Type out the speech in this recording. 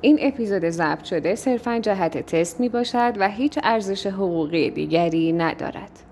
این اپیزود ضبط شده صرفا جهت تست می باشد و هیچ ارزش حقوقی دیگری ندارد.